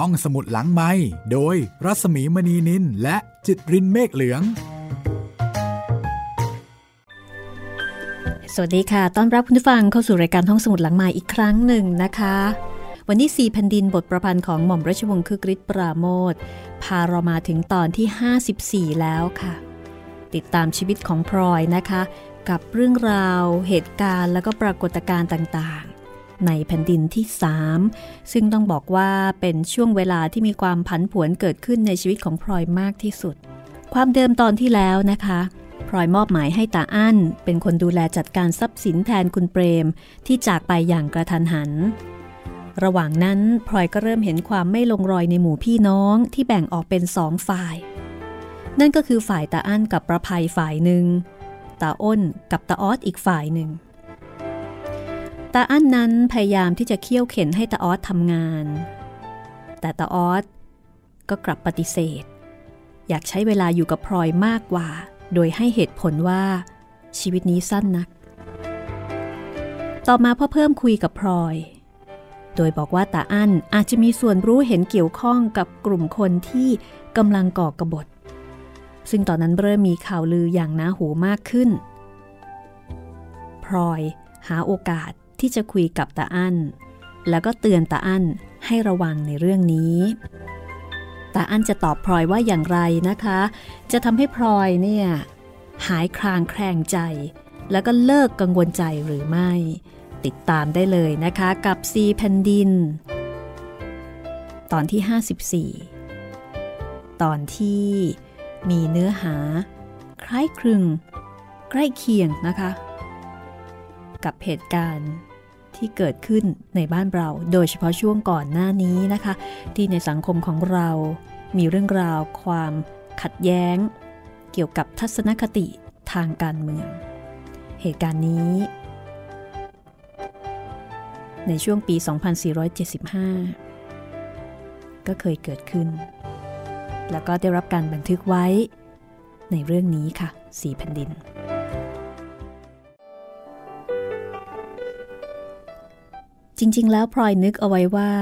ท่องสมุดหลังไม้โดยรัสมีมณีนินและจิตรินเมฆเหลือง สวัสดีค่ะ ต้อนรับคุณผู้ฟังเข้าสู่รายการท่องสมุดหลังไม้อีกครั้งหนึ่งนะคะ วันนี้สี่แผ่นดินบทประพันธ์ของหม่อมราชวงศ์คึกฤทธิ์ปราโมทพาเรามาถึงตอนที่ 54 แล้วค่ะ ติดตามชีวิตของพลอยนะคะ กับเรื่องราว เหตุการณ์แล้วก็ปรากฏการณ์ต่าง ในแผ่นดินที่ 3 ซึ่งต้องบอกว่าเป็นช่วงเวลาที่มีความผันผวนเกิดขึ้นในชีวิตของพลอยมากที่สุด ความเดิมตอนที่แล้วนะคะพลอยมอบหมายให้ตาอั้น เป็นคนดูแลจัดการทรัพย์สินแทนคุณเปรม ที่จากไปอย่างกระทันหัน ระหว่างนั้นพลอยก็เริ่มเห็นความไม่ลงรอยในหมู่พี่น้องที่แบ่งออกเป็นสองฝ่าย นั่นก็คือฝ่ายตาอั้นกับประภัยฝ่ายหนึ่งตาอ้นกับตาออสอีกฝ่ายหนึ่ง ตาอั้นนั้นพยายามที่จะเคี่ยวเข็นให้ตาออสทำงาน แต่ตาออสก็กลับปฏิเสธ อยากใช้เวลาอยู่กับพลอยมากกว่า โดยให้เหตุผลว่าชีวิตนี้สั้นนัก ต่อมาพ่อเพิ่มคุยกับพลอย โดยบอกว่าตาอั้นอาจจะมีส่วนรู้เห็นเกี่ยวข้องกับกลุ่มคนที่กำลังก่อกระบฏ ซึ่งตอนนั้นเริ่มมีข่าวลืออย่างน่าหูมากขึ้น พลอยหาโอกาส ที่จะคุยกับตาอั้น แล้วก็เตือนตาอั้นให้ระวังในเรื่องนี้ ตาอั้นจะตอบพลอยว่าอย่างไรนะคะ จะทำให้พลอยเนี่ยหายคลางแคลงใจ แล้วก็เลิกกังวลใจหรือไม่ ติดตามได้เลยนะคะกับซีแผ่นดิน ตอนที่ 54 ตอนที่มีเนื้อหา คล้ายคลึง ใกล้เคียงนะคะ กับเหตุการณ์ ที่เกิดขึ้นในบ้านเรา โดยเฉพาะช่วงก่อนหน้านี้นะคะ ที่ในสังคมของเรา มีเรื่องราวความขัดแย้ง เกี่ยวกับทัศนคติทางการเมือง เหตุการณ์นี้ ในช่วงปี 2475 ก็เคยเกิดขึ้น แล้วก็ได้รับการบันทึกไว้ ในเรื่องนี้ค่ะ สีแผ่นดิน จริง ๆ แล้วพลอยนึกเอาไว้ว่า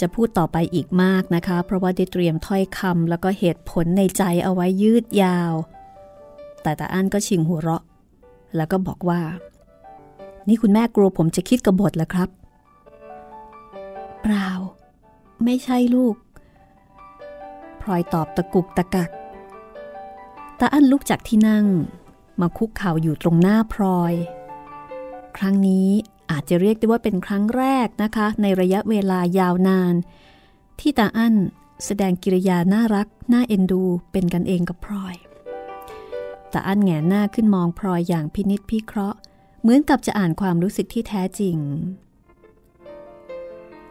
จะพูดต่อไปอีกมากนะคะ เพราะว่าได้เตรียมถ้อยคำแล้วก็เหตุผลในใจเอาไว้ยืดยาว แต่ตาอั้นก็ชิงหัวเราะ แล้วก็บอกว่า นี่คุณแม่กลัวผมจะคิดกบฏแล้วครับ เปล่า ไม่ใช่ลูกพลอยตอบตะกุกตะกักตาอั้นลุกจากที่นั่ง มาคุกเข่าอยู่ตรงหน้าพลอย ครั้งนี้ อาจจะเรียกได้ว่าเป็นครั้งแรกนะคะ ในระยะเวลายาวนาน ที่ตาอั้นแสดงกิริยาน่ารัก น่าเอ็นดู เป็นกันเองกับพลอยตาอั้นแงหน้าขึ้นมองพลอยอย่างพินิษพิเคราะห์ เหมือนกับจะอ่านความรู้สึกที่แท้จริง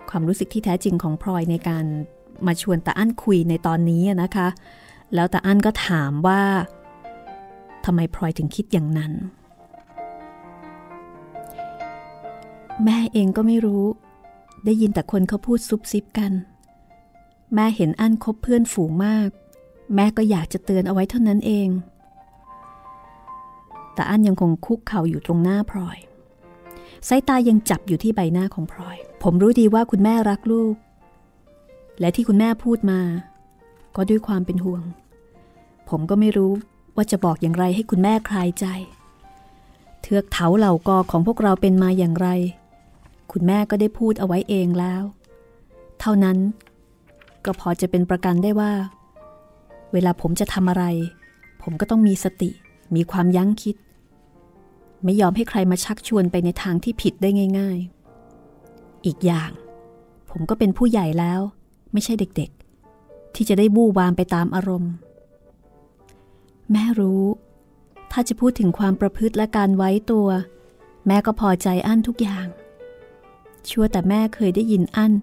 ความรู้สึกที่แท้จริงของพลอยในการมาชวนตาอั้นคุยในตอนนี้นะคะ แล้วตาอั้นก็ถามว่าทำไมพลอยถึงคิดอย่างนั้น แม่เองก็ไม่รู้ ได้ยินแต่คนเขาพูดซุบซิบกัน แม่เห็นอั้นคบเพื่อนฝูงมาก แม่ก็อยากจะเตือนเอาไว้เท่านั้นเอง แต่อั้นยังคงคุกเข่าอยู่ตรงหน้าพลอยสายตายังจับอยู่ที่ใบหน้าของพลอย ผมรู้ดีว่าคุณแม่รักลูก และที่คุณแม่พูดมา ก็ด้วยความเป็นห่วง ผมก็ไม่รู้ว่าจะบอกอย่างไรให้คุณแม่คลายใจ เทือกเถาเหล่ากอของพวกเราเป็นมาอย่างไร คุณแม่ก็ได้พูดเอาไว้เองแล้ว เท่านั้น ก็พอจะเป็นประกันได้ว่า เวลาผมจะทำอะไร ผมก็ต้องมีสติ มีความยั้งคิด ไม่ยอมให้ใครมาชักชวนไปในทางที่ผิดได้ง่าย ๆ อีกอย่าง ผมก็เป็นผู้ใหญ่แล้ว ไม่ใช่เด็กๆ ที่จะได้บู้วามไปตามอารมณ์ แม่รู้ ถ้าจะพูดถึงความประพฤติและการไว้ตัว แม่ก็พอใจอั้นทุกอย่าง ชั่วแต่แม่เคยได้ยินอั้น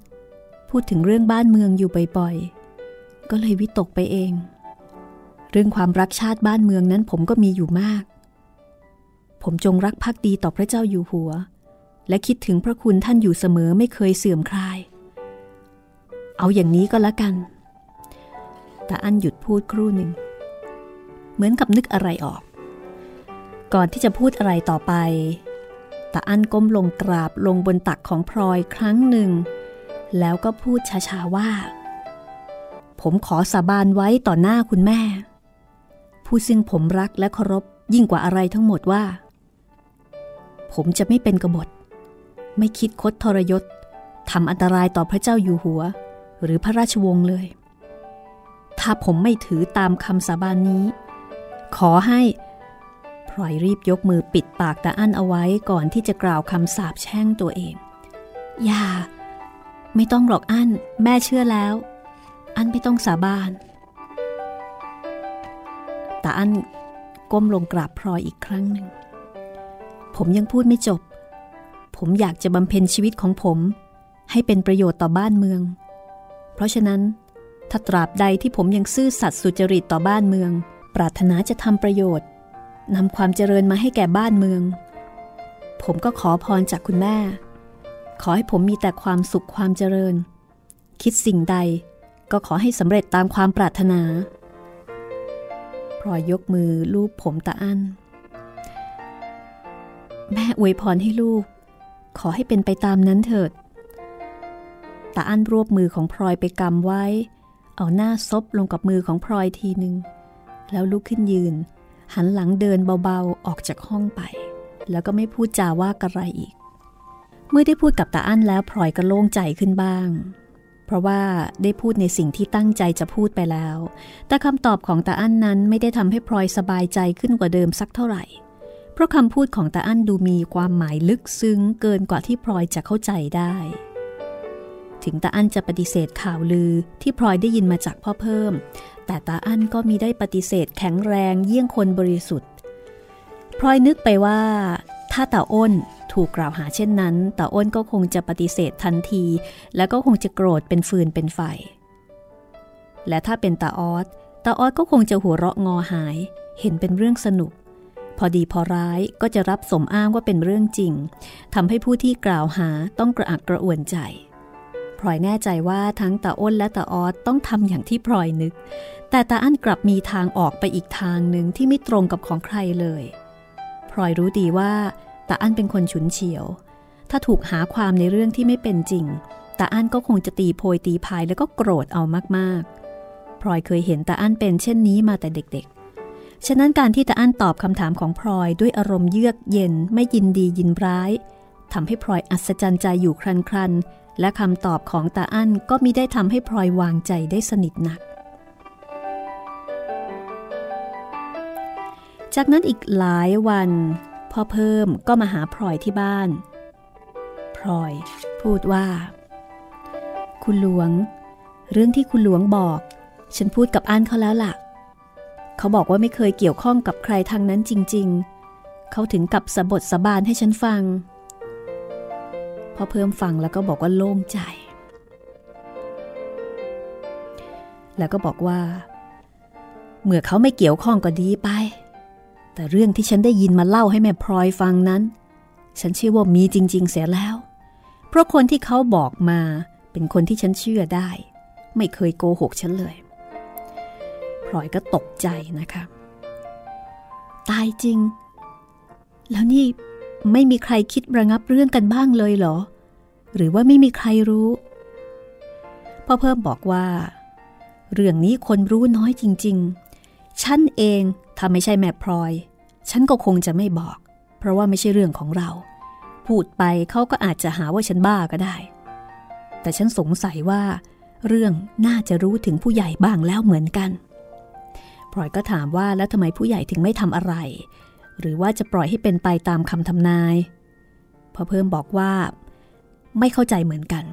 พูดถึงเรื่องบ้านเมืองอยู่บ่อยๆ ก็เลยวิตกไปเอง เรื่องความรักชาติบ้านเมืองนั้นผมก็มีอยู่มาก ผมจงรักภักดีต่อพระเจ้าอยู่หัว และคิดถึงพระคุณท่านอยู่เสมอไม่เคยเสื่อมคลาย เอาอย่างนี้ก็แล้วกัน แต่อันหยุดพูดครู่หนึ่ง เหมือนกับนึกอะไรออก ก่อนที่จะพูดอะไรต่อไป แต่อันก้มลงกราบลงบนตักของพลอยครั้งหนึ่ง แล้วก็พูดช้าๆว่า ผมขอสาบานไว้ต่อหน้าคุณแม่ ผู้ซึ่งผมรักและเคารพยิ่งกว่าอะไรทั้งหมดว่า ผมจะไม่เป็นกบฏ ไม่คิดคดทรยศทำอันตรายต่อพระเจ้าอยู่หัว หรือพระราชวงศ์เลย ถ้าผมไม่ถือตามคำสาบานนี้ ขอให้ ลอยรีบยกมือปิดปากตาอั้นเอาไว้ก่อนที่จะกล่าวคำสาปแช่งตัวเอง อย่า ไม่ต้องหรอกอั้น แม่เชื่อแล้ว อั้นไม่ต้องสาบานตาอั้นก้มลงกราบพลอยอีกครั้งหนึ่ง ผมยังพูดไม่จบ ผมอยากจะบำเพ็ญชีวิตของผม ให้เป็นประโยชน์ต่อบ้านเมือง เพราะฉะนั้น ถ้าตราบใดที่ผมยังซื่อสัตย์สุจริตต่อบ้านเมือง ปรารถนาจะทำประโยชน์ นำความเจริญมาให้แก่บ้านเมือง ผมก็ขอพรจากคุณแม่ ขอให้ผมมีแต่ความสุขความเจริญ คิดสิ่งใดก็ขอให้สำเร็จตามความปรารถนาพลอยยกมือลูบผมตาอั้น แม่อวยพรให้ลูก ขอให้เป็นไปตามนั้นเถิดตาอั้นรวบมือของพลอยไปกำไว้ เอาหน้าซบลงกับมือของพลอยทีหนึ่งแล้วลุกขึ้นยืน หันหลังเดินเบาๆออกจากห้องไป แล้วก็ไม่พูดจาว่ากระไรอีก เมื่อได้พูดกับตาอั้นแล้วพลอยก็โล่งใจขึ้นบ้าง เพราะว่าได้พูดในสิ่งที่ตั้งใจจะพูดไปแล้ว แต่คำตอบของตาอั้นนั้นไม่ได้ทำให้พลอยสบายใจขึ้นกว่าเดิมสักเท่าไหร่ เพราะคำพูดของตาอั้นดูมีความหมายลึกซึ้งเกินกว่าที่พลอยจะเข้าใจได้ ถึงตาอั้นจะปฏิเสธข่าวลือที่พลอยได้ยินมาจากพ่อเพิ่ม แต่ตาอั้นก็มีได้ปฏิเสธแข็งแรงเยี่ยงคนบริสุทธิ์พลอยนึกไปว่า ถ้าตาอ้นถูกกล่าวหาเช่นนั้นตาอ้นก็คงจะปฏิเสธทันที แล้วก็คงจะโกรธเป็นฟืนเป็นไฟ และถ้าเป็นตาออสตาออสก็คงจะหัวเราะงอหาย เห็นเป็นเรื่องสนุก พอดีพอร้ายก็จะรับสมอ้างว่าเป็นเรื่องจริงทำให้ผู้ที่กล่าวหาต้องกระอักกระอ่วนใจ พลอยแน่ใจว่าทั้งตาอ้นและตาออสต้องทำอย่างที่พลอยนึก แต่ตาอั้นกลับมีทางออกไปอีกทางหนึ่งที่ไม่ตรงกับของใครเลยพลอยรู้ดีว่าตาอั้นเป็นคนฉุนเฉียว ถ้าถูกหาความในเรื่องที่ไม่เป็นจริงตาอั้นก็คงจะตีโพยตีพายแล้วก็โกรธเอามากๆพลอยเคยเห็นตาอั้นเป็นเช่นนี้มาแต่เด็กๆ ฉะนั้นการที่ตาอั้นตอบคำถามของพลอยด้วยอารมณ์เยือกเย็นไม่ยินดียินร้ายทำให้พลอยอัศจรรย์ใจอยู่ครันๆ และคำตอบของตาอั้นก็มิได้ทำให้พลอยวางใจได้สนิทหนัก จากนั้นอีกหลายวัน พ่อเพิ่มก็มาหาพลอยที่บ้าน พลอยพูดว่า คุณหลวง เรื่องที่คุณหลวงบอก ฉันพูดกับอั้นเขาแล้วล่ะ เขาบอกว่าไม่เคยเกี่ยวข้องกับใครทางนั้นจริง ๆ เขาถึงกับสะบทสะบานให้ฉันฟัง พ่อเพิ่มฟังแล้วก็บอกว่าโล่งใจ แล้วก็บอกว่า เมื่อเขาไม่เกี่ยวข้องก็ดีไป แต่เรื่องที่ฉันได้ยินมาเล่าให้แม่พลอยฟังนั้น ฉันเชื่อว่ามีจริง ๆ เสียแล้ว เพราะคนที่เขาบอกมาเป็นคนที่ฉันเชื่อได้ ไม่เคยโกหกฉันเลยพลอยก็ตกใจนะคะ ตายจริง แล้วนี่ ไม่มีใครคิดระงับเรื่องกันบ้างเลยเหรอ หรือว่าไม่มีใครรู้พ่อเพิ่มบอกว่า เรื่องนี้คนรู้น้อยจริง ๆ ฉันเองถ้าไม่ใช่แม่พลอย ฉันก็คงจะไม่บอก เพราะว่าไม่ใช่เรื่องของเรา พูดไปเขาก็อาจจะหาว่าฉันบ้าก็ได้ แต่ฉันสงสัยว่า เรื่องน่าจะรู้ถึงผู้ใหญ่บ้างแล้วเหมือนกันพลอยก็ถามว่าแล้วทำไมผู้ใหญ่ถึงไม่ทำอะไร หรือว่าจะปล่อยให้เป็นไปตามคำทำนายพอเพิ่มบอกว่า ไม่เข้าใจเหมือนกัน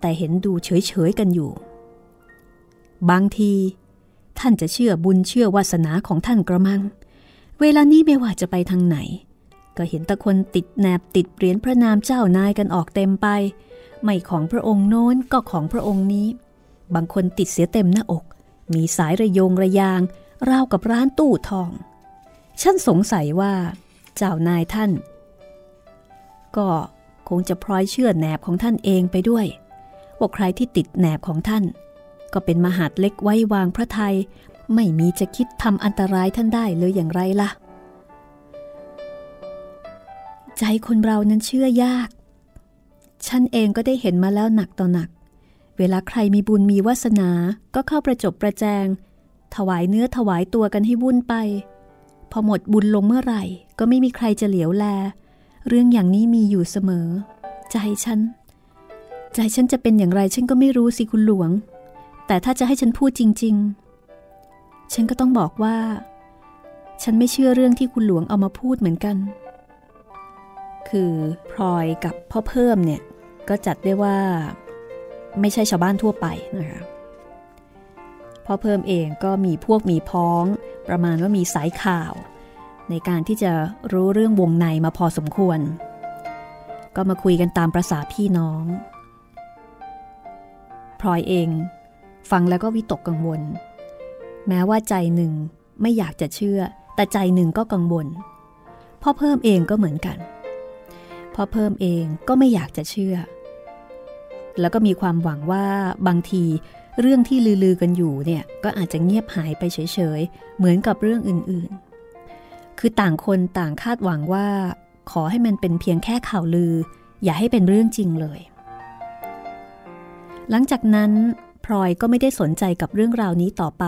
แต่เห็นดูเฉยๆกันอยู่ บางที ท่านจะเชื่อบุญเชื่อวาสนาของท่านกระมัง เวลานี้ไม่ว่าจะไปทางไหน ก็เห็นตะคนติดแนบติดเหรียญพระนามเจ้านายกันออกเต็มไป ไม่ของพระองค์โน้นก็ของพระองค์นี้ บางคนติดเสียเต็มหน้าอก มีสายระยงระยางราวกับร้านตู้ทอง ฉันสงสัยว่าเจ้านายท่าน ก็คงจะพลอยเชื่อแหนบของท่านเองไปด้วย ว่าใครที่ติดแหนบของท่าน ก็เป็นมหาดเล็กไว้วางพระไทย ไม่มีจะคิดทำอันตรายท่านได้เลยอย่างไรล่ะ ใจคนเรานั้นเชื่อยาก ฉันเองก็ได้เห็นมาแล้วหนักต่อหนัก เวลาใครมีบุญมีวาสนา ก็เข้าประจบประแจง ถวายเนื้อถวายตัวกันให้วุ่นไป พอหมดบุญลงเมื่อไหร่ ก็ไม่มีใครจะเหลียวแล เรื่องอย่างนี้มีอยู่เสมอ ใจฉัน ใจฉันจะเป็นอย่างไรฉันก็ไม่รู้สิคุณหลวง แต่ถ้าจะให้ฉันพูดจริง ๆ ฉันก็ต้องบอกว่า ฉันไม่เชื่อเรื่องที่คุณหลวงเอามาพูดเหมือนกัน คือพลอยกับพ่อเพิ่มเนี่ย ก็จัดได้ว่า ไม่ใช่ชาวบ้านทั่วไปนะคะ พ่อเพิ่มเองก็มีพวกมีพ้อง ประมาณว่ามีสายข่าว ในการที่จะรู้เรื่องวงในมาพอสมควร ก็มาคุยกันตามประษาพี่น้องพลอยเอง ฟังแล้วก็วิตกกังวล แม้ว่าใจหนึ่งไม่อยากจะเชื่อ แต่ใจหนึ่งก็กังวลพ่อเพิ่มเองก็เหมือนกันพ่อเพิ่มเองก็ไม่อยากจะเชื่อ แล้วก็มีความหวังว่าบางทีเรื่องที่ลือๆกันอยู่เนี่ยก็อาจจะเงียบหายไปเฉยๆ เหมือนกับเรื่องอื่นๆ คือต่างคนต่างคาดหวังว่า ขอให้มันเป็นเพียงแค่ข่าวลือ อย่าให้เป็นเรื่องจริงเลย หลังจากนั้นพลอยก็ไม่ได้สนใจกับเรื่องราวนี้ต่อไป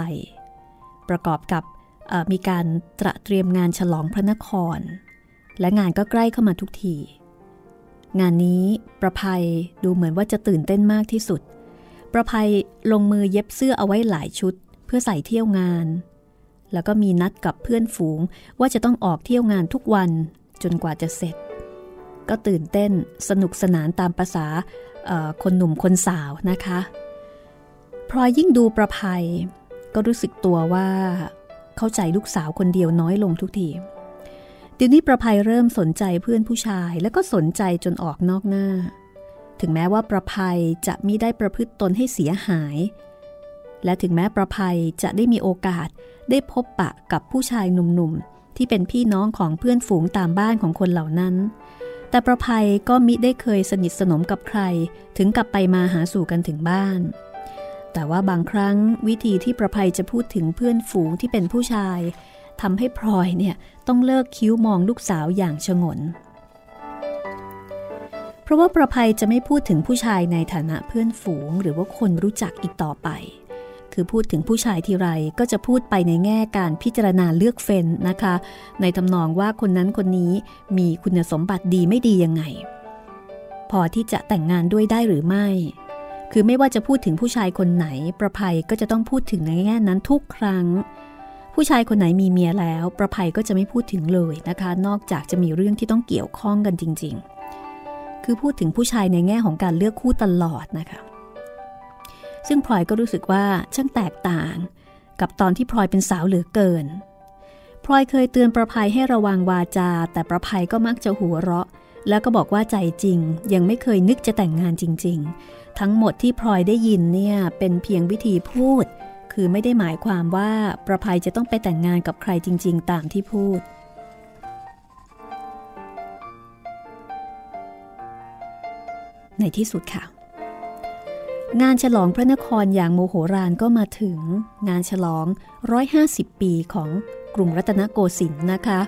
ประกอบกับมีการตระเตรียมงานฉลองพระนคร และงานก็ใกล้เข้ามาทุกที งานนี้ประภัยดูเหมือนว่าจะตื่นเต้นมากที่สุด ประภัยลงมือเย็บเสื้อเอาไว้หลายชุด เพื่อใส่เที่ยวงาน แล้วก็มีนัดกับเพื่อนฝูงว่าจะต้องออกเที่ยวงานทุกวันจนกว่าจะเสร็จ ก็ตื่นเต้นสนุกสนานตามภาษาคนหนุ่มคนสาวนะคะพลอยยิ่งดูประภัย ก็รู้สึกตัวว่า เข้าใจลูกสาวคนเดียวน้อยลงทุกที เดี๋ยวนี้ประภัยเริ่มสนใจเพื่อนผู้ชายแล้วก็สนใจจนออกนอกหน้า ถึงแม้ว่าประภัยจะมิได้ประพฤติตนให้เสียหาย และถึงแม้ประภัยจะได้มีโอกาสได้พบปะกับผู้ชายหนุ่มๆ ที่เป็นพี่น้องของเพื่อนฝูงตามบ้านของคนเหล่านั้น แต่ประภัยก็มิได้เคยสนิทสนมกับใคร ถึงกับไปมาหาสู่กันถึงบ้าน แต่ว่าบางครั้งวิธีที่ประภัยจะพูดถึงเพื่อนฝูงที่เป็นผู้ชาย ทำให้พลอยเนี่ยต้องเลิกคิ้วมองลูกสาวอย่างชงน เพราะว่าประภัยจะไม่พูดถึงผู้ชายในฐานะเพื่อนฝูง หรือว่าคนรู้จักอีกต่อไป คือพูดถึงผู้ชายทีไรก็จะพูดไปในแง่การพิจารณาเลือกเฟ้นนะคะ ในทำนองว่าคนนั้นคนนี้มีคุณสมบัติดีไม่ดียังไง พอที่จะแต่งงานด้วยได้หรือไม่คือไม่ว่าจะพูดถึงผู้ชายคนไหน ประภัยก็จะต้องพูดถึงในแง่นั้นทุกครั้ง ผู้ชายคนไหนมีเมียแล้ว ประภัยก็จะไม่พูดถึงเลยนะคะ นอกจากจะมีเรื่องที่ต้องเกี่ยวข้องกันจริง ๆ คือพูดถึงผู้ชายในแง่ของการเลือกคู่ตลอดนะคะ ซึ่งพลอยก็รู้สึกว่าช่างแตกต่าง กับตอนที่พลอยเป็นสาวเหลือเกินพลอยเคยเตือนประภัยให้ระวังวาจา แต่ประภัยก็มักจะหัวเราะ แล้วก็บอกว่าใจจริง ยังไม่เคยนึกจะแต่งงานจริง ๆ ทั้งหมดที่พลอยได้ยินเนี่ยเป็นเพียงวิธีพูด คือไม่ได้หมายความว่าประภัยจะต้องไปแต่งงานกับใครจริง ๆ ตามที่พูด ในที่สุดค่ะ งานฉลองพระนครอย่างโมโหรานก็มาถึง งานฉลอง 150 ปีของกรุงรัตนโกสินทร์นะคะ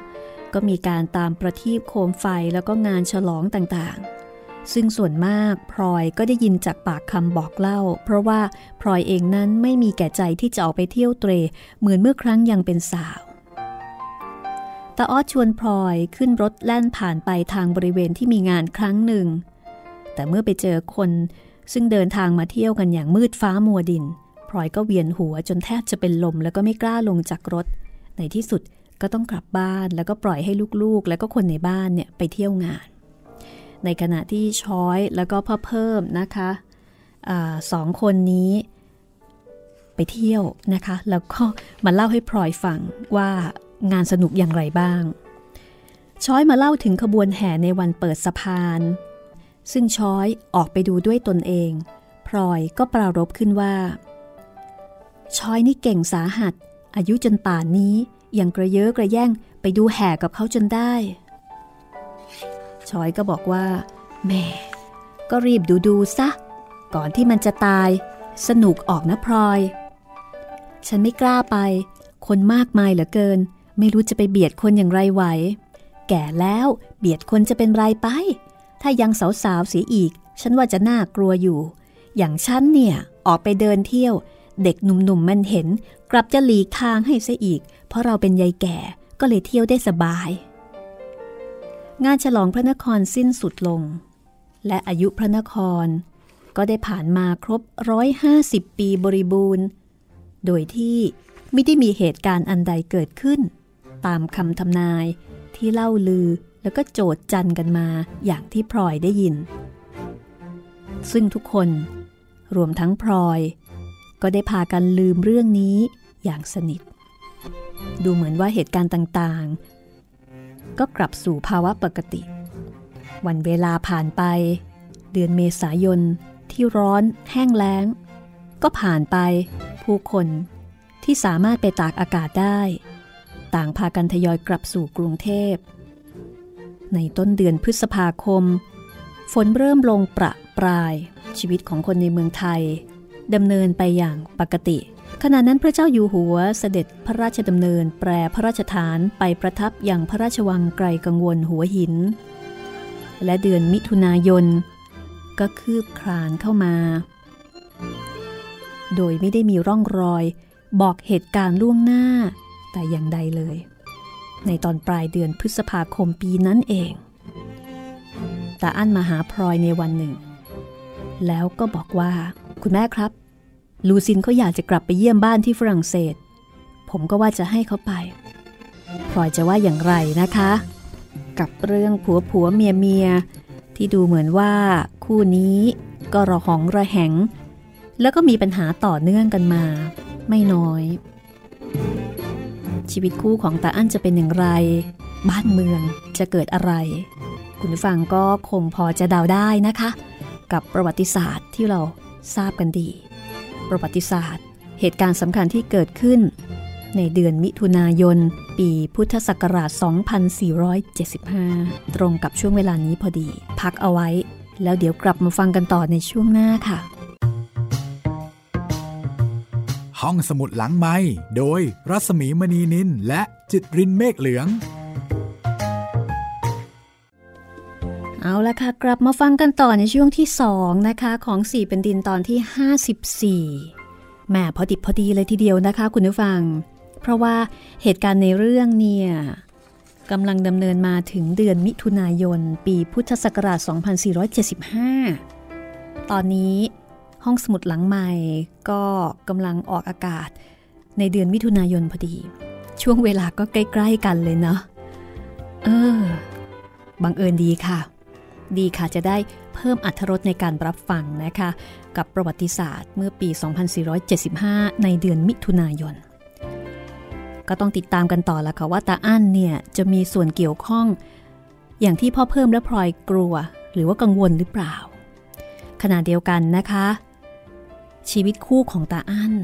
ก็มีการตามประทีปโคมไฟแล้วก็งานฉลองต่างๆ ซึ่งส่วนมากพลอยก็ได้ยินจากปากคำบอกเล่า เพราะว่าพลอยเองนั้นไม่มีแก่ใจที่จะออกไปเที่ยวเตร เหมือนเมื่อครั้งยังเป็นสาวตาออดชวนพลอยขึ้นรถแล่นผ่านไปทางบริเวณที่มีงานครั้งหนึ่ง แต่เมื่อไปเจอคนซึ่งเดินทางมาเที่ยวกันอย่างมืดฟ้ามัวดินพลอยก็เวียนหัวจนแทบจะเป็นลมแล้วก็ไม่กล้าลงจากรถ ในที่สุดก็ต้องกลับบ้านแล้วก็ปล่อยให้ลูกๆ แล้วก็คนในบ้านเนี่ยไปเที่ยวงาน ในขณะที่ช้อยแล้วก็พ่อเพิ่มนะคะอสองคนนี้ ไปเที่ยวนะคะ แล้วก็มาเล่าให้พลอยฟังว่างานสนุกอย่างไรบ้าง ช้อยมาเล่าถึงขบวนแห่ในวันเปิดสะพาน ซึ่งช้อยออกไปดูด้วยตนเอง พลอยก็ปรารบขึ้นว่า ช้อยนี่เก่งสาหัส อายุจนป่านนี้ยังกระเยอะกระแย่งไปดูแห่กับเขาจนได้ ชอยก็บอกว่าแม่ก็รีบดูดูซะ ก่อนที่มันจะตาย สนุกออกนะพลอย ฉันไม่กล้าไป คนมากมายเหลือเกิน ไม่รู้จะไปเบียดคนอย่างไรไหว แก่แล้วเบียดคนจะเป็นไรไป ถ้ายังสาวๆเสียอีก ฉันว่าจะน่ากลัวอยู่ อย่างฉันเนี่ยออกไปเดินเที่ยว เด็กหนุ่มๆมันเห็น กลับจะหลีกทางให้ซะอีก เพราะเราเป็นยายแก่ก็เลยเที่ยวได้สบาย งานฉลองพระนครสิ้นสุดลง และอายุพระนครก็ได้ผ่านมาครบร้อยห้าสิบปีบริบูรณ์ โดยที่ไม่ได้มีเหตุการณ์อันใดเกิดขึ้น ตามคำทำนายที่เล่าลือแล้วก็โจดจันกันมาอย่างที่พลอยได้ยิน ซึ่งทุกคนรวมทั้งพลอย ก็ได้พากันลืมเรื่องนี้อย่างสนิท ดูเหมือนว่าเหตุการณ์ต่างๆ ก็กลับสู่ภาวะปกติ วันเวลาผ่านไป เดือนเมษายนที่ร้อนแห้งแล้ง ก็ผ่านไปผู้คนที่สามารถไปตากอากาศได้ ต่างพากันทยอยกลับสู่กรุงเทพ ในต้นเดือนพฤษภาคม ฝนเริ่มลงประปรายชีวิตของคนในเมืองไทยดำเนินไปอย่างปกติ ขณะนั้นพระเจ้าอยู่หัวเสด็จพระราชดำเนินแปรพระราชฐานไปประทับอย่างพระราชวังไกลกังวลหัวหิน และเดือนมิถุนายน ก็คืบคลานเข้ามา โดยไม่ได้มีร่องรอยบอกเหตุการณ์ล่วงหน้า แต่อย่างใดเลย ในตอนปลายเดือนพฤษภาคมปีนั้นเองตาอั้นมาหาพลอยในวันหนึ่ง แล้วก็บอกว่าคุณแม่ครับ ลูซินเขาอยากจะกลับไปเยี่ยมบ้านที่ฝรั่งเศส ผมก็ว่าจะให้เขาไปพลอยจะว่าอย่างไรนะคะ กับเรื่องผัวผัวเมียเมียที่ดูเหมือนว่าคู่นี้ก็ระหองระแหง แล้วก็มีปัญหาต่อเนื่องกันมา ไม่น้อย ชีวิตคู่ของตาอั้นจะเป็นอย่างไร บ้านเมืองจะเกิดอะไร คุณฟังก็คงพอจะเดาได้นะคะ กับประวัติศาสตร์ที่เราทราบกันดี ประวัติศาสตร์ เหตุการณ์สำคัญที่เกิดขึ้น ในเดือนมิถุนายน ปีพุทธศักราช 2475 ตรงกับช่วงเวลานี้พอดี พักเอาไว้ แล้วเดี๋ยวกลับมาฟังกันต่อในช่วงหน้าค่ะ ห้องสมุดหลังไม้โดยรัสมีมณีนินและจิตรินเมฆเหลือง เอาละค่ะ กลับมาฟังกันต่อในช่วงที่ 2 นะคะ ของ 4 เป็นดินตอนที่ 54แหมพอดิบพอดีเลยทีเดียวนะคะ คุณผู้ฟัง เพราะว่าเหตุการณ์ในเรื่องเนี่ยกำลังดำเนินมาถึงเดือนมิถุนายน ปีพุทธศักราช 2475 ตอนนี้ห้องสมุดหลังใหม่ก็กำลังออกอากาศในเดือนมิถุนายนพอดี ช่วงเวลาก็ใกล้ ๆ กันเลยเนาะเออบังเอิญดีค่ะ ดีค่ะจะได้เพิ่มอัธรสในการรับฟังนะคะ กับประวัติศาสตร์เมื่อปี 2475 ในเดือนมิถุนายน ก็ต้องติดตามกันต่อละค่ะว่าตาอั้นเนี่ยจะมีส่วนเกี่ยวข้อง อย่างที่พ่อเพิ่มและพลอยกลัว หรือว่ากังวลหรือเปล่า ขณะเดียวกันนะคะ ชีวิตคู่ของตาอั้น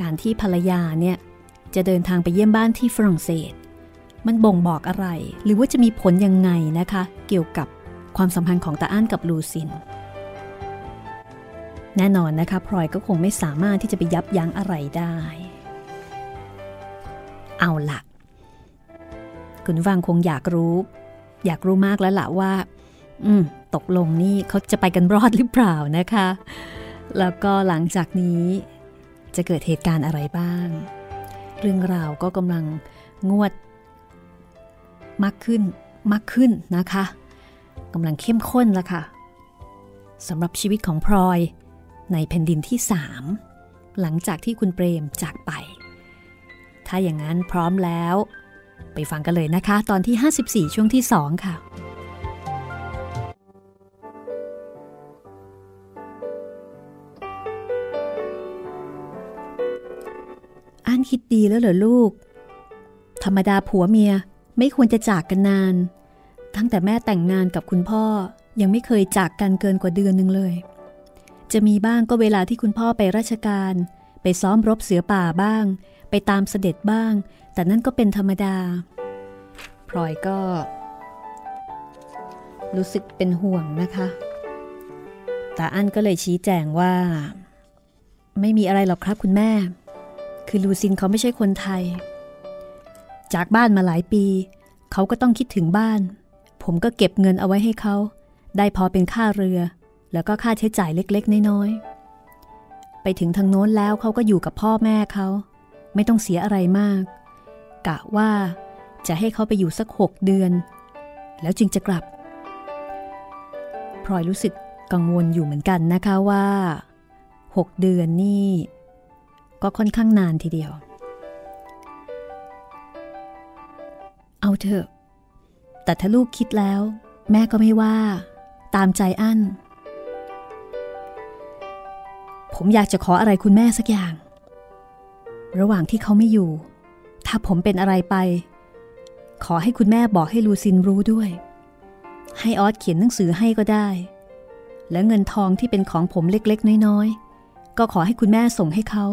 การที่ภรรยาเนี่ยจะเดินทางไปเยี่ยมบ้านที่ฝรั่งเศส มันบ่งบอกอะไร หรือว่าจะมีผลยังไงนะคะ เกี่ยวกับความสัมพันธ์ของตาอั้นกับลูซิน แน่นอนนะคะพลอยก็คงไม่สามารถที่จะไปยับยั้งอะไรได้ เอาละคุณฟังคงอยากรู้ อยากรู้มากแล้วล่ะว่า อืม ตกลงนี่เขาจะไปกันรอดหรือเปล่านะคะ แล้วก็หลังจากนี้จะเกิดเหตุการณ์อะไรบ้าง เรื่องราวก็กำลังงวด มากขึ้นมากขึ้นนะคะกำลังเข้มข้นแล้วค่ะสำหรับชีวิตของพลอยในแผ่นดินที่สามหลังจากที่คุณเปรมจากไป ถ้าอย่างนั้นพร้อมแล้ว ไปฟังกันเลยนะคะ ตอนที่ 54 ช่วงที่ 2 ค่ะอันคิดดีแล้วเหรอลูก ธรรมดาผัวเมีย ไม่ควรจะจากกันนาน ตั้งแต่แม่แต่งงานกับคุณพ่อยังไม่เคยจากกันเกินกว่าเดือนหนึ่งเลย จะมีบ้างก็เวลาที่คุณพ่อไปราชการ ไปซ้อมรบเสือป่าบ้าง ไปตามเสด็จบ้าง แต่นั่นก็เป็นธรรมดาพลอยก็ รู้สึกเป็นห่วงนะคะตาอั้นก็เลยชี้แจงว่า ไม่มีอะไรหรอกครับคุณแม่ คือลูซินเขาไม่ใช่คนไทย จากบ้านมาหลายปี เขาก็ต้องคิดถึงบ้าน ผมก็เก็บเงินเอาไว้ให้เขา ได้พอเป็นค่าเรือ แล้วก็ค่าใช้จ่ายเล็กๆ น้อยๆ ไปถึงทางโน้นแล้วเขาก็อยู่กับพ่อแม่เขา ไม่ต้องเสียอะไรมาก กะว่าจะให้เขาไปอยู่สักหกเดือน แล้วจึงจะกลับพลอยรู้สึกกังวลอยู่เหมือนกันนะคะว่าหกเดือนนี่ ก็ค่อนข้างนานทีเดียว เอาเถอะ แต่ถ้าลูกคิดแล้ว แม่ก็ไม่ว่า ตามใจอั้น ผมอยากจะขออะไรคุณแม่สักอย่าง ระหว่างที่เขาไม่อยู่ ถ้าผมเป็นอะไรไป ขอให้คุณแม่บอกให้ลูซินรู้ด้วย ให้ออสเขียนหนังสือให้ก็ได้ และเงินทองที่เป็นของผมเล็กๆ น้อยๆ ก็ขอให้คุณแม่ส่งให้เขา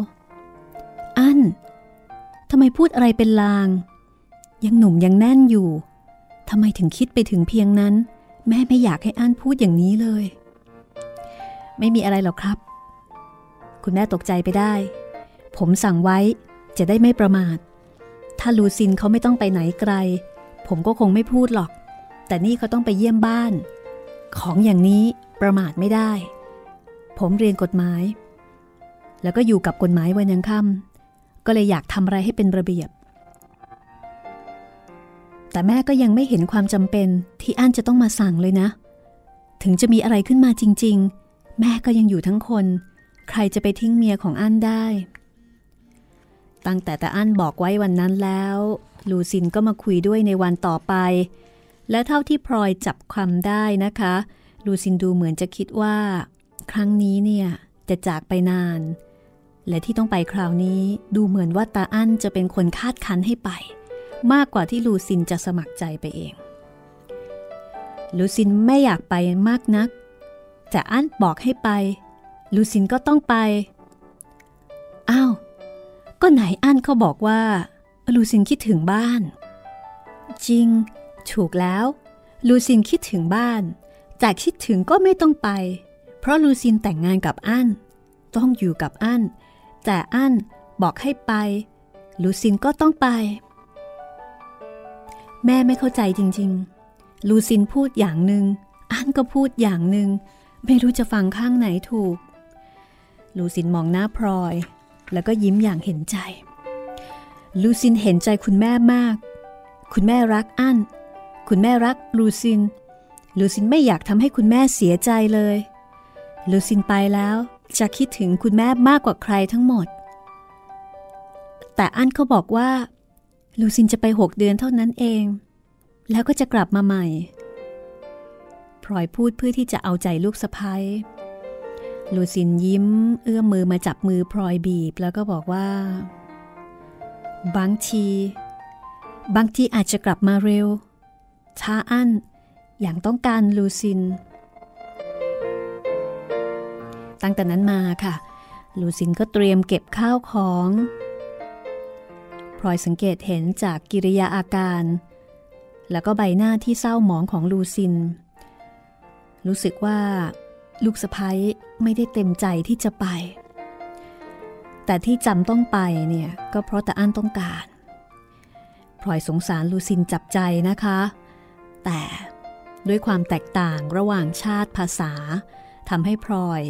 อั้นทำไมพูดอะไรเป็นลาง ยังหนุ่มยังแน่นอยู่ทำไมถึงคิดไปถึงเพียงนั้น แม่ไม่อยากให้อั้นพูดอย่างนี้เลย ไม่มีอะไรหรอกครับ คุณแม่ตกใจไปได้ ผมสั่งไว้จะได้ไม่ประมาท ถ้าลูซินเขาไม่ต้องไปไหนไกล ผมก็คงไม่พูดหรอก แต่นี่เขาต้องไปเยี่ยมบ้าน ของอย่างนี้ประมาทไม่ได้ ผมเรียนกฎหมาย แล้วก็อยู่กับกฎหมายวันยังค่ำก็เลยอยากทำอะไรให้เป็นระเบียบ แต่แม่ก็ยังไม่เห็นความจำเป็นที่อั้นจะต้องมาสั่งเลยนะ ถึงจะมีอะไรขึ้นมาจริง ๆ แม่ก็ยังอยู่ทั้งคน ใครจะไปทิ้งเมียของอั้นได้ ตั้งแต่ตาอั้นบอกไว้วันนั้นแล้ว ลูซินก็มาคุยด้วยในวันต่อไป และเท่าที่พลอยจับความได้นะคะ ลูซินดูเหมือนจะคิดว่า ครั้งนี้เนี่ยจะจากไปนาน และที่ต้องไปคราวนี้ดูเหมือนว่าตาอั้นจะเป็นคนคาดคั้นให้ไป มากกว่าที่ลูซินจะสมัครใจไปเอง ลูซินไม่อยากไปมากนัก แต่อั้นบอกให้ไป ลูซินก็ต้องไป อ้าว ก็ไหนอั้นเขาบอกว่า ลูซินคิดถึงบ้าน จริง ถูกแล้ว ลูซินคิดถึงบ้าน แต่คิดถึงก็ไม่ต้องไป เพราะลูซินแต่งงานกับอั้น ต้องอยู่กับอั้น แต่อั้นบอกให้ไป ลูซินก็ต้องไป แม่ไม่เข้าใจจริง ๆ ลูซินพูดอย่างหนึ่งอั้นก็พูดอย่างหนึ่งไม่รู้จะฟังข้างไหนถูก ลูซินมองหน้าพลอย แล้วก็ยิ้มอย่างเห็นใจ ลูซินเห็นใจคุณแม่มาก คุณแม่รักอั้นคุณแม่รักลูซิน ลูซินไม่อยากทำให้คุณแม่เสียใจเลย ลูซินไปแล้วจะคิดถึงคุณแม่มากกว่าใครทั้งหมด แต่อันเขาบอกว่า ลูซินจะไปหกเดือนเท่านั้นเอง แล้วก็จะกลับมาใหม่พลอยพูดเพื่อที่จะเอาใจลูกสะพ้ยลูซินยิ้ม เอื้อมมือมาจับมือพลอยบีบ แล้วก็บอกว่า บางที บางทีอาจจะกลับมาเร็ว ช้าอั้น อย่างต้องการลูซิน ตั้งแต่นั้นมาค่ะ ลูซินก็เตรียมเก็บข้าวของ พลอยสังเกตเห็นจากกิริยาอาการ แล้วก็ใบหน้าที่เศร้าหมองของลูซิน รู้สึกว่า ลูกสะพ้ยไม่ได้เต็มใจที่จะไป แต่ที่จำต้องไปเนี่ยก็เพราะตาอั้นต้องการพลอยสงสารลูซินจับใจนะคะ แต่ด้วยความแตกต่างระหว่างชาติภาษาทำให้พลอย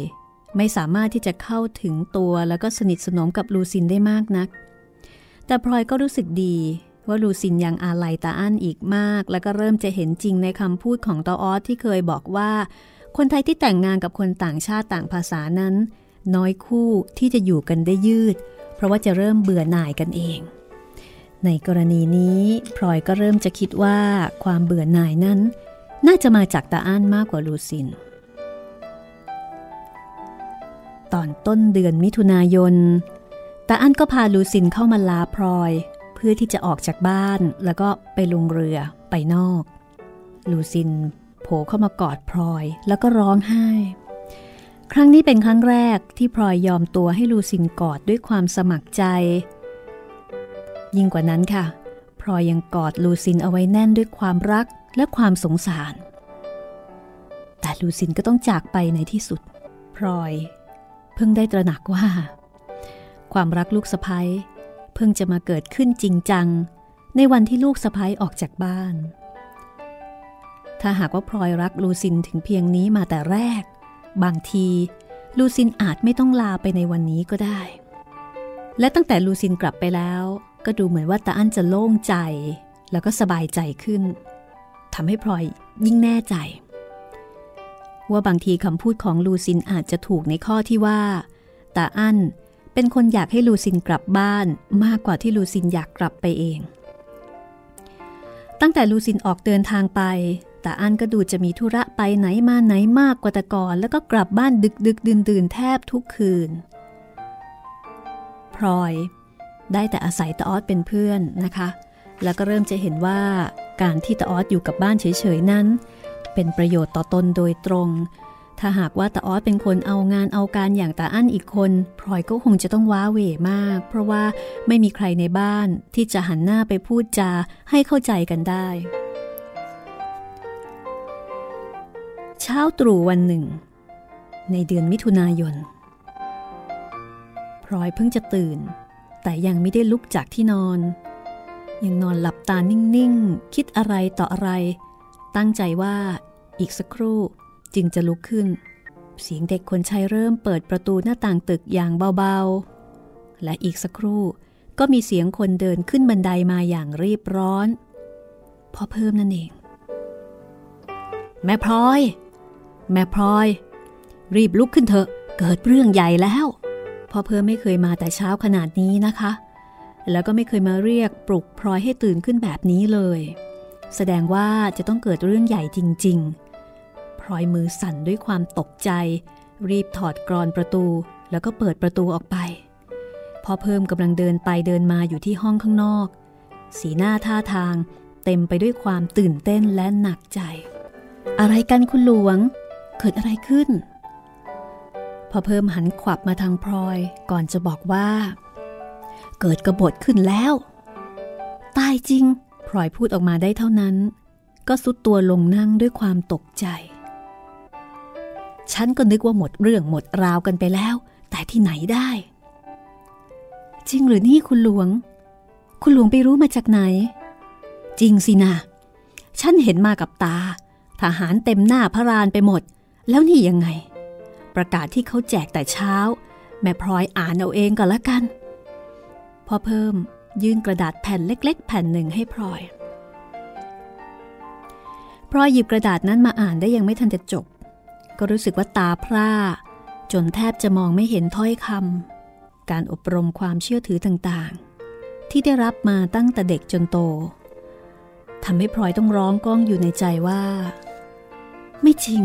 ไม่สามารถที่จะเข้าถึงตัวแล้วก็สนิทสนมกับลูซินได้มากนัก แต่พลอยก็รู้สึกดีว่าลูซินยังอาลัยตาอั้นอีกมาก แล้วก็เริ่มจะเห็นจริงในคำพูดของตาออสที่เคยบอกว่า คนไทยที่แต่งงานกับคนต่างชาติต่างภาษานั้น น้อยคู่ที่จะอยู่กันได้ยืด เพราะว่าจะเริ่มเบื่อหน่ายกันเอง ในกรณีนี้พลอยก็เริ่มจะคิดว่าความเบื่อหน่ายนั้น น่าจะมาจากตาอั้นมากกว่าลูซิน ตอนต้นเดือนมิถุนายน ตาอั้นก็พาลูซินเข้ามาลาพลอย เพื่อที่จะออกจากบ้านแล้วก็ไปลงเรือไปนอก ลูซินโผล่เข้ามากอดพลอยแล้วก็ร้องไห้ ครั้งนี้เป็นครั้งแรกที่พลอยยอมตัวให้ลูซินกอดด้วยความสมัครใจ ยิ่งกว่านั้นค่ะพลอยยังกอดลูซินเอาไว้แน่นด้วยความรักและความสงสาร แต่ลูซินก็ต้องจากไปในที่สุด พลอย เพิ่งได้ตระหนักว่า ความรักลูกสะพ้ยเพิ่งจะมาเกิดขึ้นจริงจัง ในวันที่ลูกสะพ้ยออกจากบ้าน ถ้าหากว่าพลอยรักลูซินถึงเพียงนี้มาแต่แรก บางที ลูซินอาจไม่ต้องลาไปในวันนี้ก็ได้ และตั้งแต่ลูซินกลับไปแล้ว ก็ดูเหมือนว่าตาอั้นจะโล่งใจ แล้วก็สบายใจขึ้นทำให้พลอยยิ่งแน่ใจ ว่าบางทีคำพูดของลูซินอาจจะถูกในข้อที่ว่าตาอั้น เป็นคนอยากให้ลูซินกลับบ้านมากกว่าที่ลูซินอยากกลับไปเอง ตั้งแต่ลูซินออกเดินทางไป แตาอั้นก็ดูจะมีธุระไปไหนมาไหนมากกว่าแต่ก่อน แล้วก็กลับบ้านดึกดึกดื่นดื่นแทบทุกคืน พลอย ได้แต่อาศัยตาออสเป็นเพื่อนนะคะ แล้วก็เริ่มจะเห็นว่าการที่ตาออสอยู่กับบ้านเฉยๆนั้น เป็นประโยชน์ต่อตนโดยตรง ถ้าหากว่าตาออสเป็นคนเอางานเอาการอย่างตาอั้นอีกคนพลอยก็คงจะต้องว้าเหวมาก เพราะว่าไม่มีใครในบ้านที่จะหันหน้าไปพูดจาให้เข้าใจกันได้ เช้าตรู่วันหนึ่ง ในเดือนมิถุนายนพลอยเพิ่งจะตื่น แต่ยังไม่ได้ลุกจากที่นอน ยังนอนหลับตานิ่งๆ คิดอะไรต่ออะไร ตั้งใจว่าอีกสักครู่ จึงจะลุกขึ้น เสียงเด็กคนใช้เริ่มเปิดประตูหน้าต่างตึกอย่างเบาๆ และอีกสักครู่ก็มีเสียงคนเดินขึ้นบันไดามาอย่างรีบร้อนพอเพิ่มนั่นเอง แม่พลอย แม่พลอย รีบลุกขึ้นเถอะ เกิดเรื่องใหญ่แล้วพอเพิ่มไม่เคยมาแต่เช้าขนาดนี้นะคะ แล้วก็ไม่เคยมาเรียกปลุกพลอยให้ตื่นขึ้นแบบนี้เลย แสดงว่าจะต้องเกิดเรื่องใหญ่จริง ๆ ลอยมือสั่นด้วยความตกใจ รีบถอดกรอนประตู แล้วก็เปิดประตูออกไป พอเพิ่มกำลังเดินไปเดินมาอยู่ที่ห้องข้างนอก สีหน้าท่าทางเต็มไปด้วยความตื่นเต้นและหนักใจ อะไรกันคุณหลวง เกิดอะไรขึ้น พอเพิ่มหันขวับมาทางพลอยก่อนจะบอกว่า เกิดกระบฏขึ้นแล้ว ตายจริงพลอยพูดออกมาได้เท่านั้น ก็สุดตัวลงนั่งด้วยความตกใจ ฉันก็นึกว่าหมดเรื่องหมดราวกันไปแล้ว แต่ที่ไหนได้ จริงหรือนี่คุณหลวง คุณหลวงไปรู้มาจากไหน จริงสินะฉันเห็นมากับตา ทหารเต็มหน้าพระรานไปหมด แล้วนี่ยังไง ประกาศที่เขาแจกแต่เช้า แม่พลอยอ่านเอาเองก็แล้วกัน พอเพิ่มยื่นกระดาษแผ่นเล็ก ๆ แผ่นหนึ่งให้พลอยพลอยหยิบกระดาษนั้นมาอ่านได้ยังไม่ทันจะจบ ก็รู้สึกว่าตาพร่า จนแทบจะมองไม่เห็นถ้อยคำการอบรมความเชื่อถือต่างๆ ที่ได้รับมาตั้งแต่เด็กจนโตทำให้พลอยต้องร้องก้องอยู่ในใจว่า ไม่จริง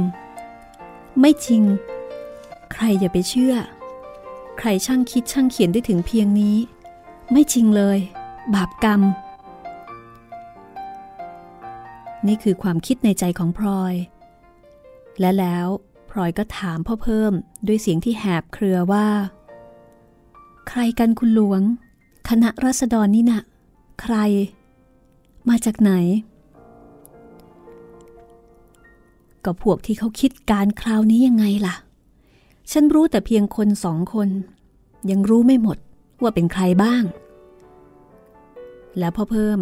ไม่จริง ใครอย่าไปเชื่อ ใครช่างคิดช่างเขียนได้ถึงเพียงนี้ ไม่จริงเลย บาปกรรม นี่คือความคิดในใจของพลอย และแล้วพลอยก็ถามพ่อเพิ่มด้วยเสียงที่แหบเครือว่า ใครกันคุณหลวง คณะรัษฎรนี่นะใคร มาจากไหน ก็พวกที่เขาคิดการคราวนี้ยังไงล่ะ ฉันรู้แต่เพียงคนสองคน ยังรู้ไม่หมดว่าเป็นใครบ้าง แล้วพ่อเพิ่ม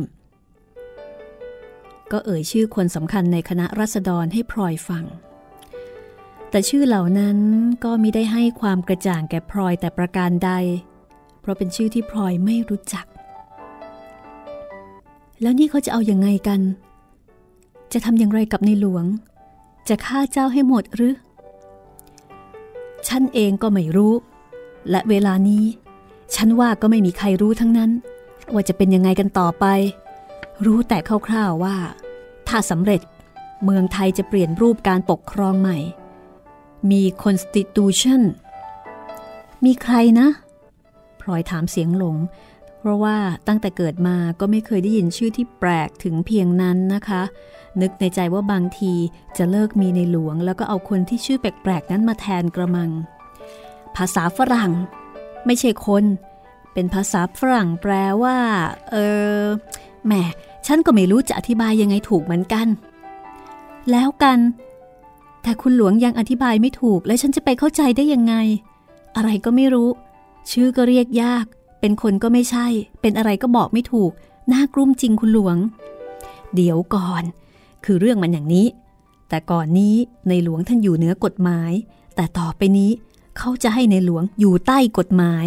ก็เอ่ยชื่อคนสำคัญในคณะรัษฎรให้พลอยฟัง แต่ชื่อเหล่านั้นก็มิได้ให้ความกระจ่างแก่พลอยแต่ประการใด เพราะเป็นชื่อที่พลอยไม่รู้จัก แล้วนี่เขาจะเอาอยัางไงกัน จะทำอย่างไรกับในหลวง จะฆ่าเจ้าให้หมดหรือ ฉันเองก็ไม่รู้ และเวลานี้ ฉันว่าก็ไม่มีใครรู้ทั้งนั้น ว่าจะเป็นยังไงกันต่อไป รู้แต่คร่าวๆว่า ถ้าสำเร็จเมืองไทยจะเปลี่ยนรูปการปกครองใหม่ มี constitution มีใครนะ พลอยถามเสียงหลง เพราะว่าตั้งแต่เกิดมาก็ไม่เคยได้ยินชื่อที่แปลกถึงเพียงนั้นนะคะ นึกในใจว่าบางทีจะเลิกมีในหลวง แล้วก็เอาคนที่ชื่อแปลกๆนั้นมาแทนกระมัง ภาษาฝรั่ง ไม่ใช่คน เป็นภาษาฝรั่งแปลว่า เออแหมฉันก็ไม่รู้จะอธิบายยังไงถูกเหมือนกัน แล้วกัน แต่คุณหลวงยังอธิบายไม่ถูกและฉันจะไปเข้าใจได้ยังไง อะไรก็ไม่รู้ ชื่อก็เรียกยาก เป็นคนก็ไม่ใช่ เป็นอะไรก็บอกไม่ถูก น่ากลุ้มจริงคุณหลวง เดี๋ยวก่อน คือเรื่องมันอย่างนี้ แต่ก่อนนี้ในหลวงท่านอยู่เหนือกฎหมาย แต่ต่อไปนี้เขาจะให้ในหลวงอยู่ใต้กฎหมาย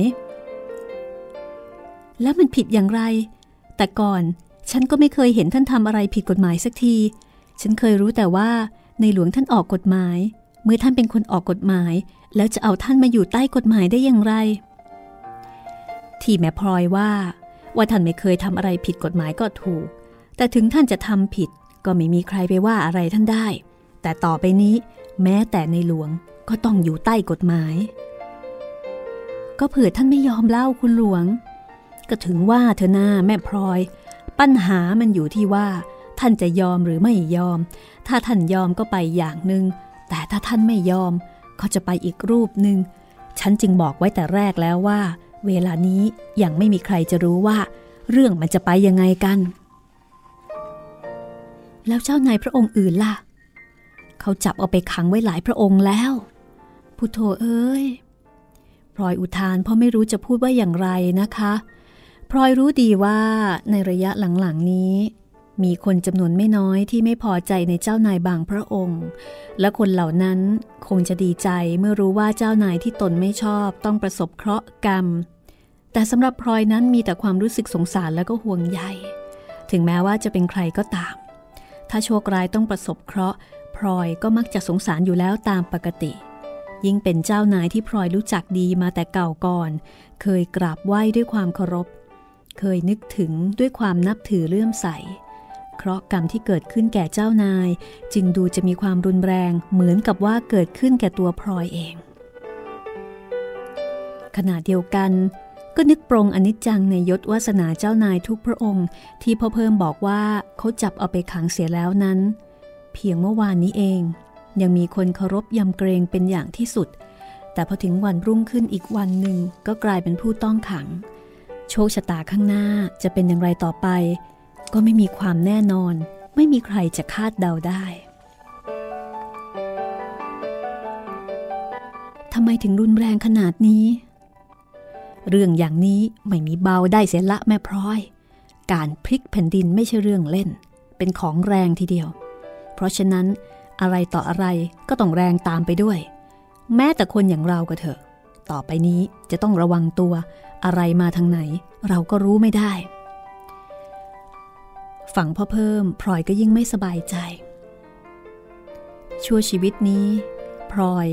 แล้วมันผิดอย่างไร แต่ก่อนฉันก็ไม่เคยเห็นท่านทำอะไรผิดกฎหมายสักที ฉันเคยรู้แต่ว่า ในหลวงท่านออกกฎหมาย เมื่อท่านเป็นคนออกกฎหมาย แล้วจะเอาท่านมาอยู่ใต้กฎหมายได้อย่างไร ที่แม่พลอยว่า ว่าท่านไม่เคยทำอะไรผิดกฎหมายก็ถูก แต่ถึงท่านจะทำผิด ก็ไม่มีใครไปว่าอะไรท่านได้ แต่ต่อไปนี้ แม้แต่ในหลวงก็ต้องอยู่ใต้กฎหมาย ก็เผื่อท่านไม่ยอมเล่าคุณหลวง ก็ถึงว่าเธอหน้าแม่พลอย ปัญหามันอยู่ที่ว่า ท่านจะยอมหรือไม่ยอม ถ้าท่านยอมก็ไปอย่างหนึ่ง แต่ถ้าท่านไม่ยอมก็จะไปอีกรูปหนึ่ง ฉันจึงบอกไว้แต่แรกแล้วว่า เวลานี้ยังไม่มีใครจะรู้ว่า เรื่องมันจะไปยังไงกัน แล้วเจ้านายพระองค์อื่นล่ะ เขาจับเอาไปขังไว้หลายพระองค์แล้ว พุทโธเอ้ยพลอยอุทานเพราะไม่รู้จะพูดว่าอย่างไรนะคะพลอยรู้ดีว่าในระยะหลังๆนี้ มีคนจำนวนไม่น้อยที่ไม่พอใจในเจ้านายบางพระองค์ และคนเหล่านั้นคงจะดีใจเมื่อรู้ว่าเจ้านายที่ตนไม่ชอบต้องประสบเคราะห์กรรม แต่สำหรับพลอยนั้นมีแต่ความรู้สึกสงสารและก็ห่วงใย ถึงแม้ว่าจะเป็นใครก็ตาม ถ้าโชคร้ายต้องประสบเคราะห์พลอยก็มักจะสงสารอยู่แล้วตามปกติ ยิ่งเป็นเจ้านายที่พลอยรู้จักดีมาแต่เก่าก่อน เคยกราบไหว้ด้วยความเคารพ เคยนึกถึงด้วยความนับถือเลื่อมใส เคราะกรรมที่เกิดขึ้นแก่เจ้านาย จึงดูจะมีความรุนแรงเหมือนกับว่าเกิดขึ้นแก่ตัวพลอยเอง ขณะเดียวกันก็นึกปรงอนิจจังในยศวาสนาเจ้านายทุกพระองค์ ที่พ่อเพิ่มบอกว่าเขาจับเอาไปขังเสียแล้วนั้น เพียงเมื่อวานนี้เอง ยังมีคนเคารพยำเกรงเป็นอย่างที่สุด แต่พอถึงวันรุ่งขึ้นอีกวันหนึ่งก็กลายเป็นผู้ต้องขัง โชคชะตาข้างหน้าจะเป็นอย่างไรต่อไป ก็ไม่มีความแน่นอน ไม่มีใครจะคาดเดาได้ทำไมถึงรุนแรงขนาดนี้ เรื่องอย่างนี้ไม่มีเบาได้เสียละแม่พร้อย การพลิกแผ่นดินไม่ใช่เรื่องเล่น เป็นของแรงทีเดียว เพราะฉะนั้นอะไรต่ออะไรก็ต้องแรงตามไปด้วย แม้แต่คนอย่างเราก็เถอะ ต่อไปนี้จะต้องระวังตัว อะไรมาทางไหน เราก็รู้ไม่ได้ ฝั่งพ่อเพิ่มพลอยก็ยิ่งไม่สบายใจ ชั่วชีวิตนี้พลอย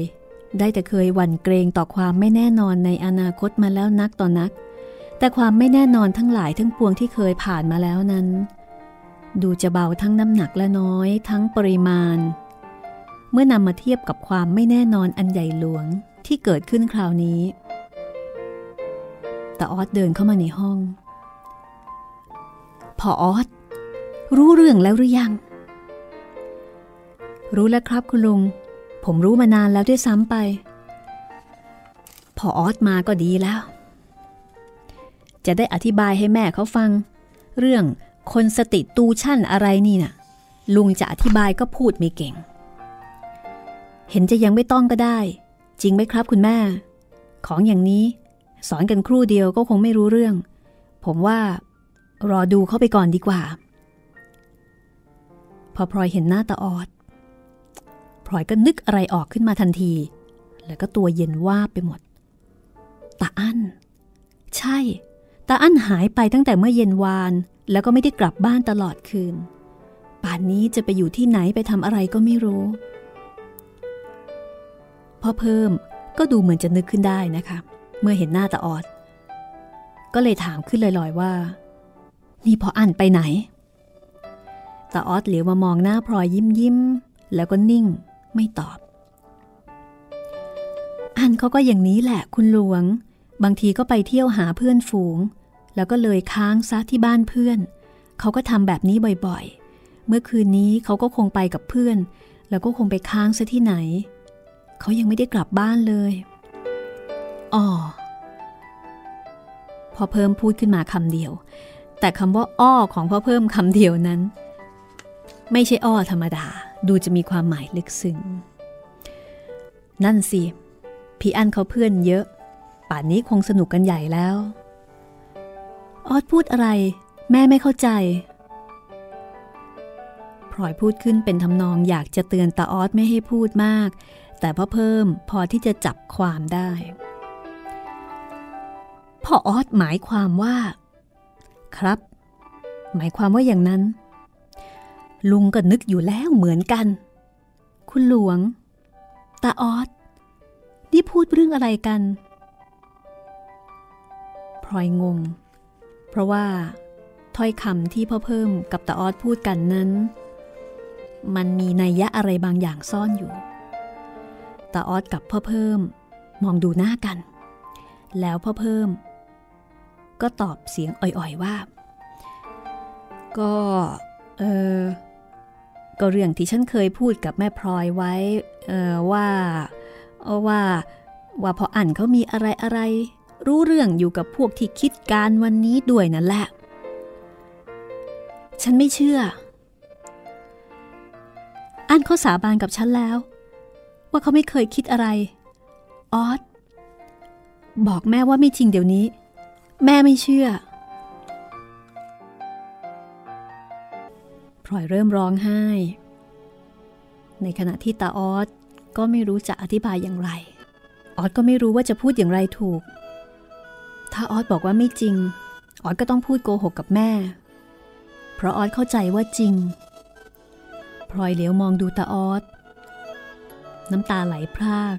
ได้แต่เคยหวั่นเกรงต่อความไม่แน่นอนในอนาคตมาแล้วนักต่อนนัก แต่ความไม่แน่นอนทั้งหลายทั้งปวงที่เคยผ่านมาแล้วนั้น ดูจะเบาทั้งน้ำหนักและน้อยทั้งปริมาณ เมื่อนำมาเทียบกับความไม่แน่นอนอันใหญ่หลวงที่เกิดขึ้นคราวนี้แต่ออสเดินเข้ามาในห้อง พอออส รู้เรื่องแล้วหรือยัง รู้แล้วครับคุณลุง ผมรู้มานานแล้วด้วยซ้ำไป พอออสมาก็ดีแล้ว จะได้อธิบายให้แม่เขาฟัง เรื่องคนสติตูชั่นอะไรนี่นะ่ะ ลุงจะอธิบายก็พูดไม่เก่ง เห็นจะยังไม่ต้องก็ได้ จริงไหมครับคุณแม่ ของอย่างนี้สอนกันครู่เดียวก็คงไม่รู้เรื่อง ผมว่ารอดูเข้าไปก่อนดีกว่า พอพลอยเห็นหน้าตาออดพลอยก็นึกอะไรออกขึ้นมาทันที แล้วก็ตัวเย็นว่าไปหมด ตาอั้น ใช่ ตาอั้นหายไปตั้งแต่เมื่อเย็นวาน แล้วก็ไม่ได้กลับบ้านตลอดคืน ป่านนี้จะไปอยู่ที่ไหนไปทำอะไรก็ไม่รู้ พ่อเพิ่มก็ดูเหมือนจะนึกขึ้นได้นะคะ เมื่อเห็นหน้าตาออด ก็เลยถามขึ้นลอยๆว่า นี่พออั้นไปไหน ตาออดเหลียวมามองหน้าพลอยยิ้มยิ้ม แล้วก็นิ่งไม่ตอบ อันเขาก็อย่างนี้แหละคุณหลวง บางทีก็ไปเที่ยวหาเพื่อนฝูง แล้วก็เลยค้างซะที่บ้านเพื่อน เขาก็ทำแบบนี้บ่อยๆ เมื่อคืนนี้เขาก็คงไปกับเพื่อน แล้วก็คงไปค้างซะที่ไหน เขายังไม่ได้กลับบ้านเลยอ๋อพอเพิ่มพูดขึ้นมาคำเดียว แต่คำว่าอ้อของพ่อเพิ่มคำเดียวนั้น ไม่ใช่อ้อธรรมดา ดูจะมีความหมายลึกซึ้ง นั่นสิ พี่อันเขาเพื่อนเยอะ ป่านนี้คงสนุกกันใหญ่แล้ว ออดพูดอะไร แม่ไม่เข้าใจพลอยพูดขึ้นเป็นทำนองอยากจะเตือนตาออสไม่ให้พูดมาก แต่พ่อเพิ่มพอที่จะจับความได้ พ่อออสหมายความว่า ครับ หมายความว่าอย่างนั้น ลุงก็นึกอยู่แล้วเหมือนกัน คุณหลวง ตาออสนี่พูดเรื่องอะไรกันพลอยงง เพราะว่าถ้อยคำที่พ่อเพิ่มกับตาออสพูดกันนั้น มันมีนัยยะอะไรบางอย่างซ่อนอยู่ตาออสกับพ่อเพิ่ม มองดูหน้ากัน แล้วพ่อเพิ่ม ก็ตอบเสียงอ่อยๆว่า ก็ เออ ก็เรื่องที่ฉันเคยพูดกับแม่พลอยไว้ว่าว่าว่าพออ่านเขามีอะไรอะไร รู้เรื่องอยู่กับพวกที่คิดการวันนี้ด้วยนั่นแหละ ฉันไม่เชื่ออันเขาสาบานกับฉันแล้ว ว่าเขาไม่เคยคิดอะไร ออสบอกแม่ว่าไม่จริงเดี๋ยวนี้ แม่ไม่เชื่อ พลอยเริ่มร้องไห้ ในขณะที่ตาออสก็ไม่รู้จะอธิบายอย่างไร ออสก็ไม่รู้ว่าจะพูดอย่างไรถูก ถ้าออสบอกว่าไม่จริง ออสก็ต้องพูดโกหกกับแม่ เพราะออสเข้าใจว่าจริง พลอยเหลียวมองดูตาออสน้ำตาไหลพราก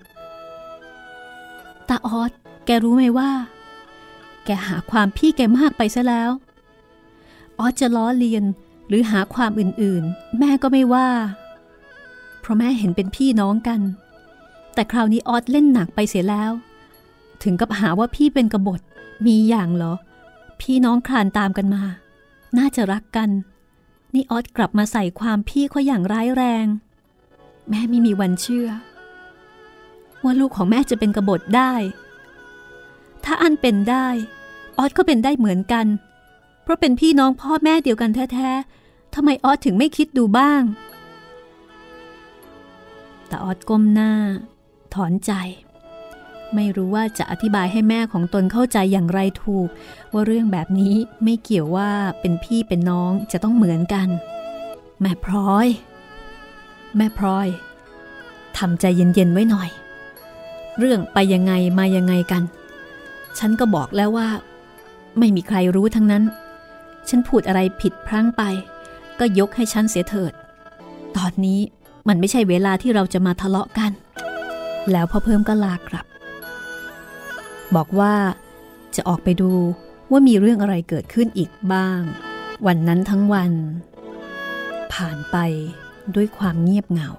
ตาออสแกรู้ไหมว่า แกหาความพี่แกมากไปซะแล้ว ออสจะล้อเลียน หรือหาความอื่นๆ แม่ก็ไม่ว่า เพราะแม่เห็นเป็นพี่น้องกัน แต่คราวนี้ออสเล่นหนักไปเสียแล้ว ถึงกับหาว่าพี่เป็นกบฏมีอย่างเหรอ พี่น้องคลานตามกันมา น่าจะรักกัน นี่ออสกลับมาใส่ความพี่เขาอย่างร้ายแรง แม่ไม่มีวันเชื่อ ว่าลูกของแม่จะเป็นกบฏได้ ถ้าอันเป็นได้ ออสก็เป็นได้เหมือนกัน เพราะเป็นพี่น้องพ่อแม่เดียวกันแท้ๆทำไมออสถึงไม่คิดดูบ้าง แต่ออสก้มหน้า ถอนใจ ไม่รู้ว่าจะอธิบายให้แม่ของตนเข้าใจอย่างไรถูก ว่าเรื่องแบบนี้ไม่เกี่ยวว่าเป็นพี่เป็นน้องจะต้องเหมือนกัน แม่พลอย แม่พลอยทำใจเย็นๆไว้หน่อย เรื่องไปยังไงมายังไงกัน ฉันก็บอกแล้วว่า ไม่มีใครรู้ทั้งนั้น ฉันพูดอะไรผิดพลั้งไป ก็ยกให้ฉันเสียเถิด ตอนนี้มันไม่ใช่เวลาที่เราจะมาทะเลาะกัน แล้วพ่อเพิ่มก็ลากลับ บอกว่าจะออกไปดูว่ามีเรื่องอะไรเกิดขึ้นอีกบ้าง วันนั้นทั้งวัน ผ่านไปด้วยความเงียบเหงา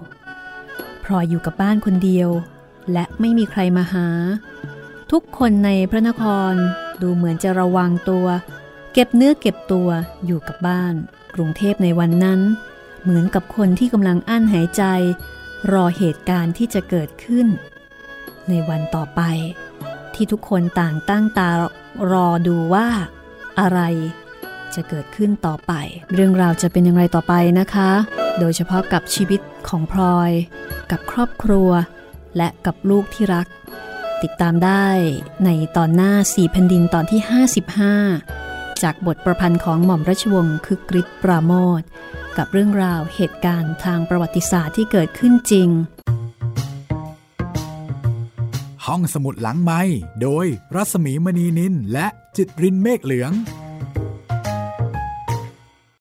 พลอยอยู่กับบ้านคนเดียว และไม่มีใครมาหา ทุกคนในพระนครดูเหมือนจะระวังตัว เก็บเนื้อเก็บตัวอยู่กับบ้าน กรุงเทพในวันนั้น เหมือนกับคนที่กำลังอั้นหายใจ รอเหตุการณ์ที่จะเกิดขึ้น ในวันต่อไป ที่ทุกคนต่างตั้งตารอดูว่า อะไรจะเกิดขึ้นต่อไป เรื่องราวจะเป็นอย่างไรต่อไปนะคะ โดยเฉพาะกับชีวิตของพลอย กับครอบครัว และกับลูกที่รัก ติดตามได้ในตอนหน้าสี่แผ่นดินตอนที่ 55 จากบทประพันธ์ของหม่อมราชวงศ์คึกฤทธิ์ปราโมทกับเรื่องราวเหตุการณ์ทางประวัติศาสตร์ที่เกิดขึ้นจริง ห้องสมุดหลังไม้โดยรัศมีมณีนินและจิตรินเมฆเหลือง